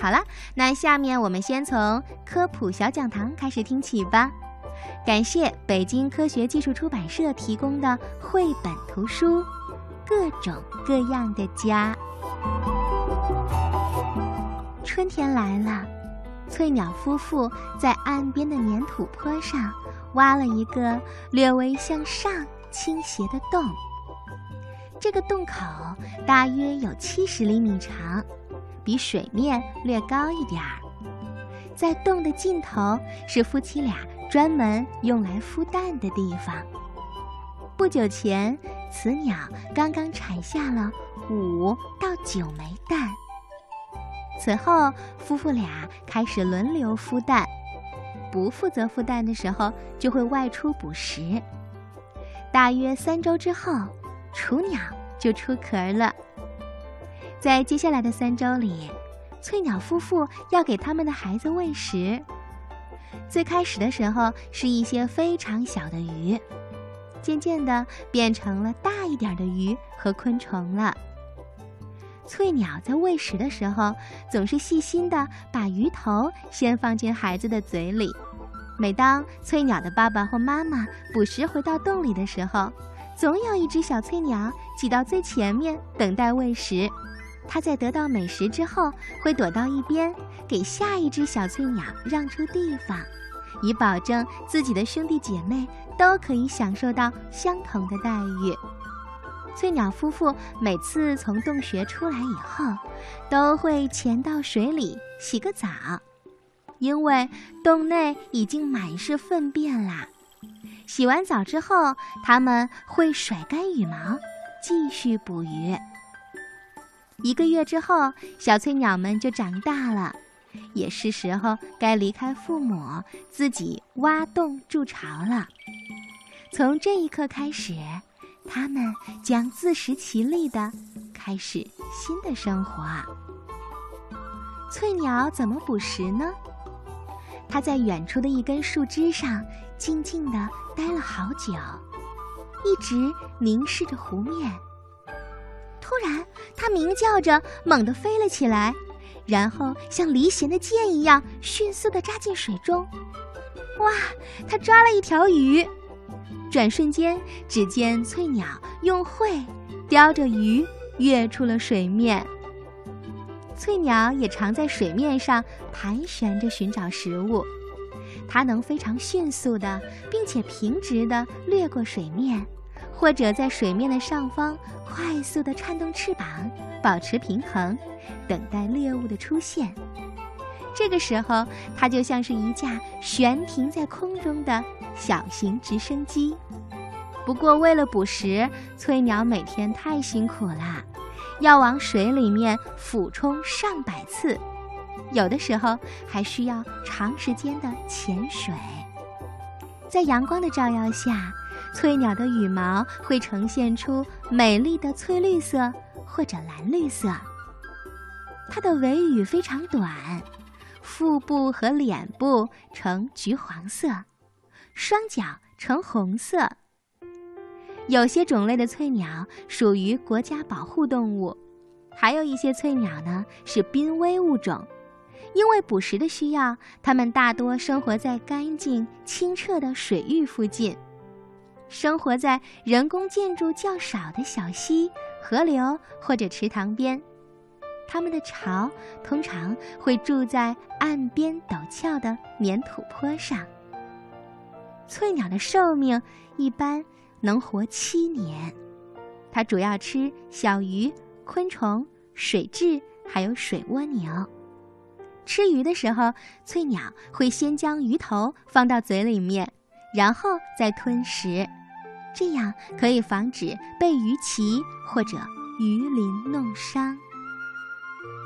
好了，那下面我们先从科普小讲堂开始听起吧。感谢北京科学技术出版社提供的绘本图书《各种各样的家》。春天来了，翠鸟夫妇在岸边的粘土坡上挖了一个略微向上倾斜的洞。这个洞口大约有七十厘米长，比水面略高一点儿。在洞的尽头是夫妻俩专门用来孵蛋的地方。不久前，雌鸟刚刚产下了五到九枚蛋。此后，夫妇俩开始轮流孵蛋。不负责孵蛋的时候，就会外出捕食。大约三周之后。雏鸟就出壳了。在接下来的三周里，翠鸟夫妇要给他们的孩子喂食。最开始的时候是一些非常小的鱼，渐渐的变成了大一点的鱼和昆虫了。翠鸟在喂食的时候，总是细心的把鱼头先放进孩子的嘴里。每当翠鸟的爸爸或妈妈捕食回到洞里的时候，总有一只小翠鸟挤到最前面等待喂食，它在得到美食之后会躲到一边，给下一只小翠鸟让出地方，以保证自己的兄弟姐妹都可以享受到相同的待遇。翠鸟夫妇每次从洞穴出来以后，都会潜到水里洗个澡，因为洞内已经满是粪便啦。洗完澡之后，他们会甩干羽毛，继续捕鱼。一个月之后，小翠鸟们就长大了，也是时候该离开父母，自己挖洞筑巢了。从这一刻开始，它们将自食其力的开始新的生活。翠鸟怎么捕食呢？它在远处的一根树枝上静静地待了好久，一直凝视着湖面。突然，它鸣叫着，猛地飞了起来，然后像离弦的箭一样迅速地扎进水中。哇！它抓了一条鱼。转瞬间，只见翠鸟用喙叼着鱼跃出了水面。翠鸟也常在水面上盘旋着寻找食物，它能非常迅速的，并且平直的掠过水面，或者在水面的上方快速的颤动翅膀，保持平衡，等待猎物的出现。这个时候，它就像是一架悬停在空中的小型直升机。不过，为了捕食，翠鸟每天太辛苦了。要往水里面俯冲上百次，有的时候还需要长时间的潜水。在阳光的照耀下，翠鸟的羽毛会呈现出美丽的翠绿色或者蓝绿色。它的尾羽非常短，腹部和脸部呈橘黄色，双脚呈红色。有些种类的翠鸟属于国家保护动物，还有一些翠鸟呢是濒危物种。因为捕食的需要，它们大多生活在干净清澈的水域附近，生活在人工建筑较少的小溪、河流或者池塘边。它们的巢通常会住在岸边陡峭的粘土坡上。翠鸟的寿命一般。能活七年，它主要吃小鱼、昆虫、水蛭，还有水蜗牛。吃鱼的时候，翠鸟会先将鱼头放到嘴里面，然后再吞食，这样可以防止被鱼鳍或者鱼鳞弄伤。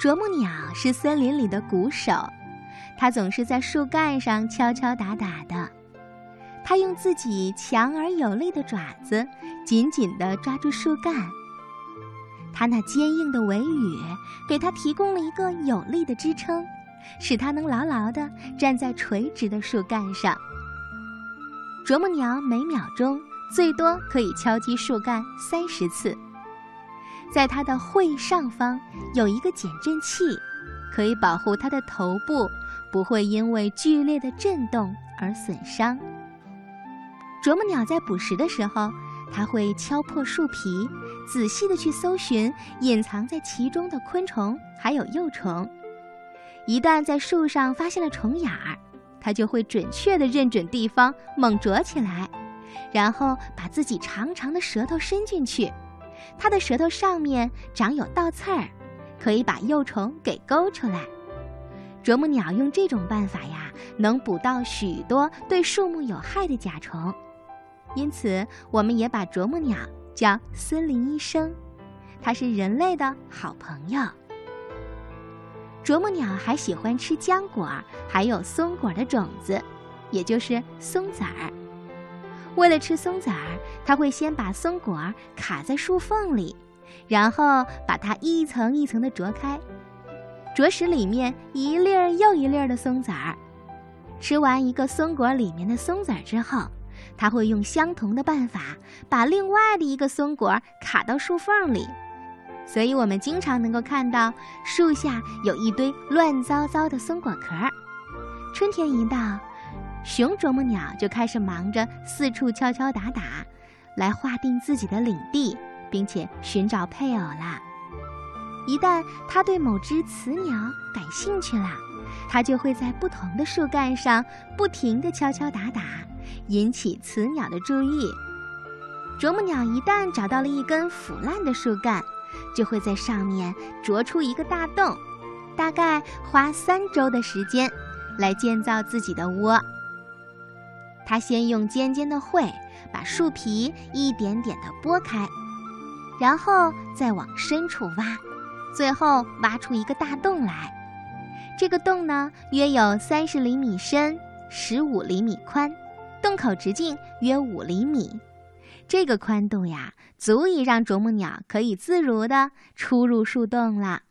啄木鸟是森林里的鼓手，它总是在树干上敲敲打打的。它用自己强而有力的爪子紧紧地抓住树干，它那坚硬的尾羽给它提供了一个有力的支撑，使它能牢牢地站在垂直的树干上。啄木鸟每秒钟最多可以敲击树干三十次，在它的喙上方有一个减震器，可以保护它的头部不会因为剧烈的震动而损伤。啄木鸟在捕食的时候，它会敲破树皮，仔细地去搜寻隐藏在其中的昆虫还有幼虫。一旦在树上发现了虫眼儿，它就会准确地认准地方，猛啄起来，然后把自己长长的舌头伸进去。它的舌头上面长有倒刺儿，可以把幼虫给勾出来。啄木鸟用这种办法呀，能捕到许多对树木有害的甲虫，因此我们也把啄木鸟叫森林医生，它是人类的好朋友。啄木鸟还喜欢吃浆果，还有松果的种子，也就是松子儿。为了吃松子儿，它会先把松果儿卡在树缝里，然后把它一层一层的啄开，啄食里面一粒儿又一粒儿的松子儿。吃完一个松果里面的松子儿之后，它会用相同的办法把另外的一个松果卡到树缝里。所以我们经常能够看到树下有一堆乱糟糟的松果壳。春天一到，雄啄木鸟就开始忙着四处敲敲打打，来划定自己的领地，并且寻找配偶啦。一旦它对某只雌鸟感兴趣了，它就会在不同的树干上不停地敲敲打打，引起雌鸟的注意。啄木鸟一旦找到了一根腐烂的树干，就会在上面啄出一个大洞，大概花三周的时间来建造自己的窝。它先用尖尖的喙把树皮一点点地剥开，然后再往深处挖，最后挖出一个大洞来。这个洞呢，约有三十厘米深，十五厘米宽，洞口直径约五厘米。这个宽度呀，足以让啄木鸟可以自如地出入树洞了。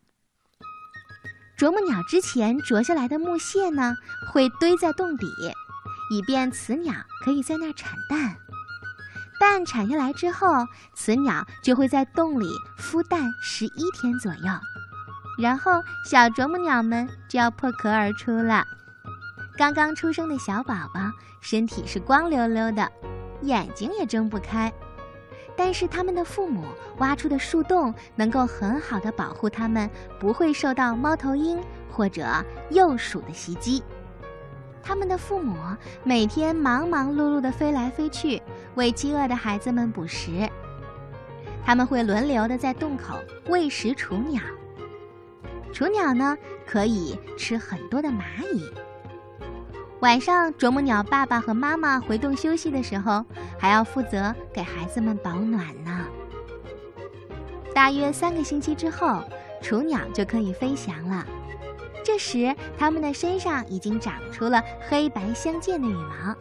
啄木鸟之前啄下来的木屑呢，会堆在洞底。以便雌鸟可以在那儿产蛋，蛋产下来之后，雌鸟就会在洞里孵蛋十一天左右，然后小啄木鸟们就要破壳而出了。刚刚出生的小宝宝身体是光溜溜的，眼睛也睁不开，但是他们的父母挖出的树洞能够很好的保护它们，不会受到猫头鹰或者鼬鼠的袭击。他们的父母每天忙忙碌碌地飞来飞去，为饥饿的孩子们捕食。他们会轮流地在洞口喂食雏鸟。雏鸟呢，可以吃很多的蚂蚁。晚上，啄木鸟爸爸和妈妈回洞休息的时候，还要负责给孩子们保暖呢。大约三个星期之后，雏鸟就可以飞翔了。这时，它们的身上已经长出了黑白相间的羽毛，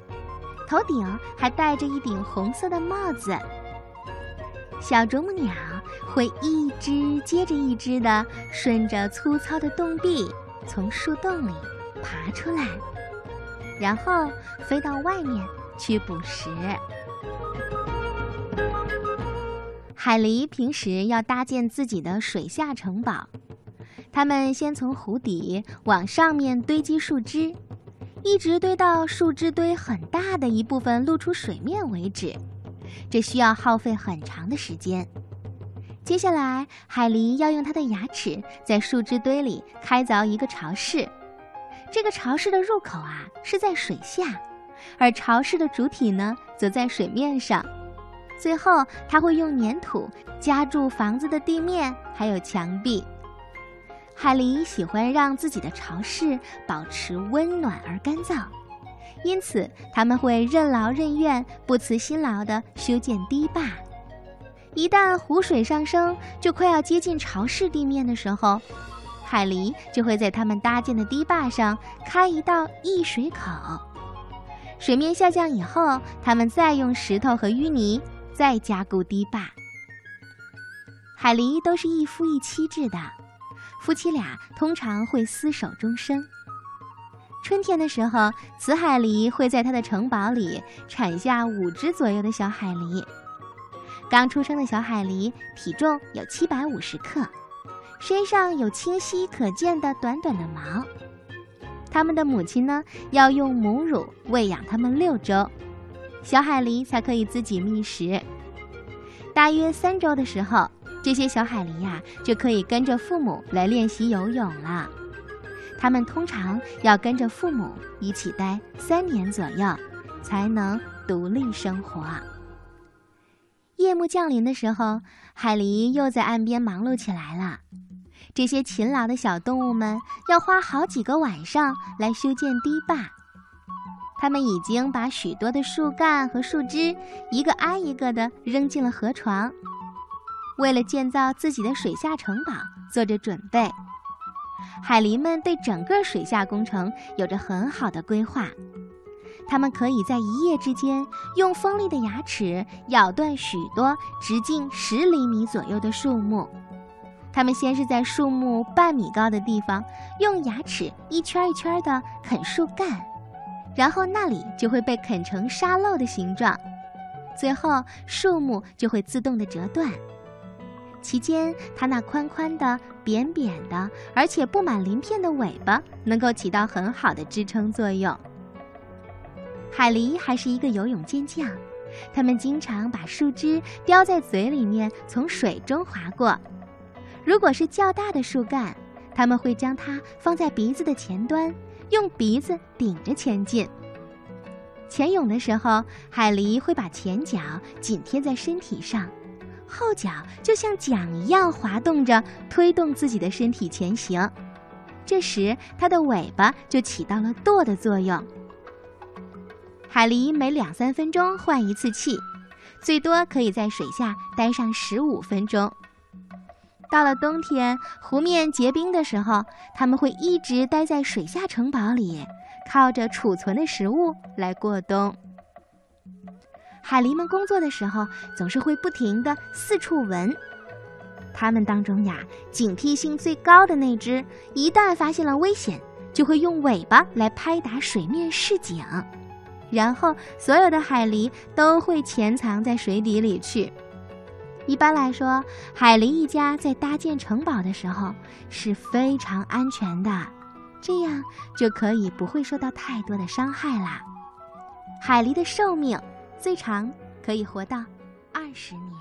头顶还戴着一顶红色的帽子。小啄木鸟会一只接着一只的顺着粗糙的洞壁从树洞里爬出来，然后飞到外面去捕食。海狸平时要搭建自己的水下城堡。它们先从湖底往上面堆积树枝，一直堆到树枝堆很大的一部分露出水面为止。这需要耗费很长的时间。接下来，海狸要用它的牙齿在树枝堆里开凿一个巢室。这个巢室的入口啊是在水下，而巢室的主体呢则在水面上。最后，它会用粘土夹住房子的地面还有墙壁。海狸喜欢让自己的巢室保持温暖而干燥，因此他们会任劳任怨、不辞辛劳地修建堤坝。一旦湖水上升，就快要接近巢室地面的时候，海狸就会在他们搭建的堤坝上开一道溢水口。水面下降以后，他们再用石头和淤泥再加固堤坝。海狸都是一夫一妻制的。夫妻俩通常会厮守终生。春天的时候，雌海狸会在它的城堡里产下五只左右的小海狸。刚出生的小海狸体重有七百五十克，身上有清晰可见的短短的毛。它们的母亲呢，要用母乳喂养它们六周，小海狸才可以自己觅食。大约三周的时候，这些小海狸呀就可以跟着父母来练习游泳了。它们通常要跟着父母一起待三年左右，才能独立生活。夜幕降临的时候，海狸又在岸边忙碌起来了。这些勤劳的小动物们要花好几个晚上来修建堤坝。他们已经把许多的树干和树枝一个挨一个地扔进了河床，为了建造自己的水下城堡做着准备。海狸们对整个水下工程有着很好的规划。它们可以在一夜之间用锋利的牙齿咬断许多直径十厘米左右的树木。它们先是在树木半米高的地方用牙齿一圈一圈地啃树干，然后那里就会被啃成沙漏的形状，最后树木就会自动地折断。期间，它那宽宽的、扁扁的，而且布满鳞片的尾巴能够起到很好的支撑作用。海狸还是一个游泳健将，它们经常把树枝叼在嘴里面，从水中划过。如果是较大的树干，它们会将它放在鼻子的前端，用鼻子顶着前进。潜泳的时候，海狸会把前脚紧贴在身体上，后脚就像桨一样滑动着，推动自己的身体前行。这时，它的尾巴就起到了舵的作用。海狸每两三分钟换一次气，最多可以在水下待上十五分钟。到了冬天，湖面结冰的时候，它们会一直待在水下城堡里，靠着储存的食物来过冬。海狸们工作的时候，总是会不停地四处闻。它们当中呀，警惕性最高的那只，一旦发现了危险，就会用尾巴来拍打水面示警。然后，所有的海狸都会潜藏在水底里去。一般来说，海狸一家在搭建城堡的时候是非常安全的，这样就可以不会受到太多的伤害啦。海狸的寿命最长可以活到二十年。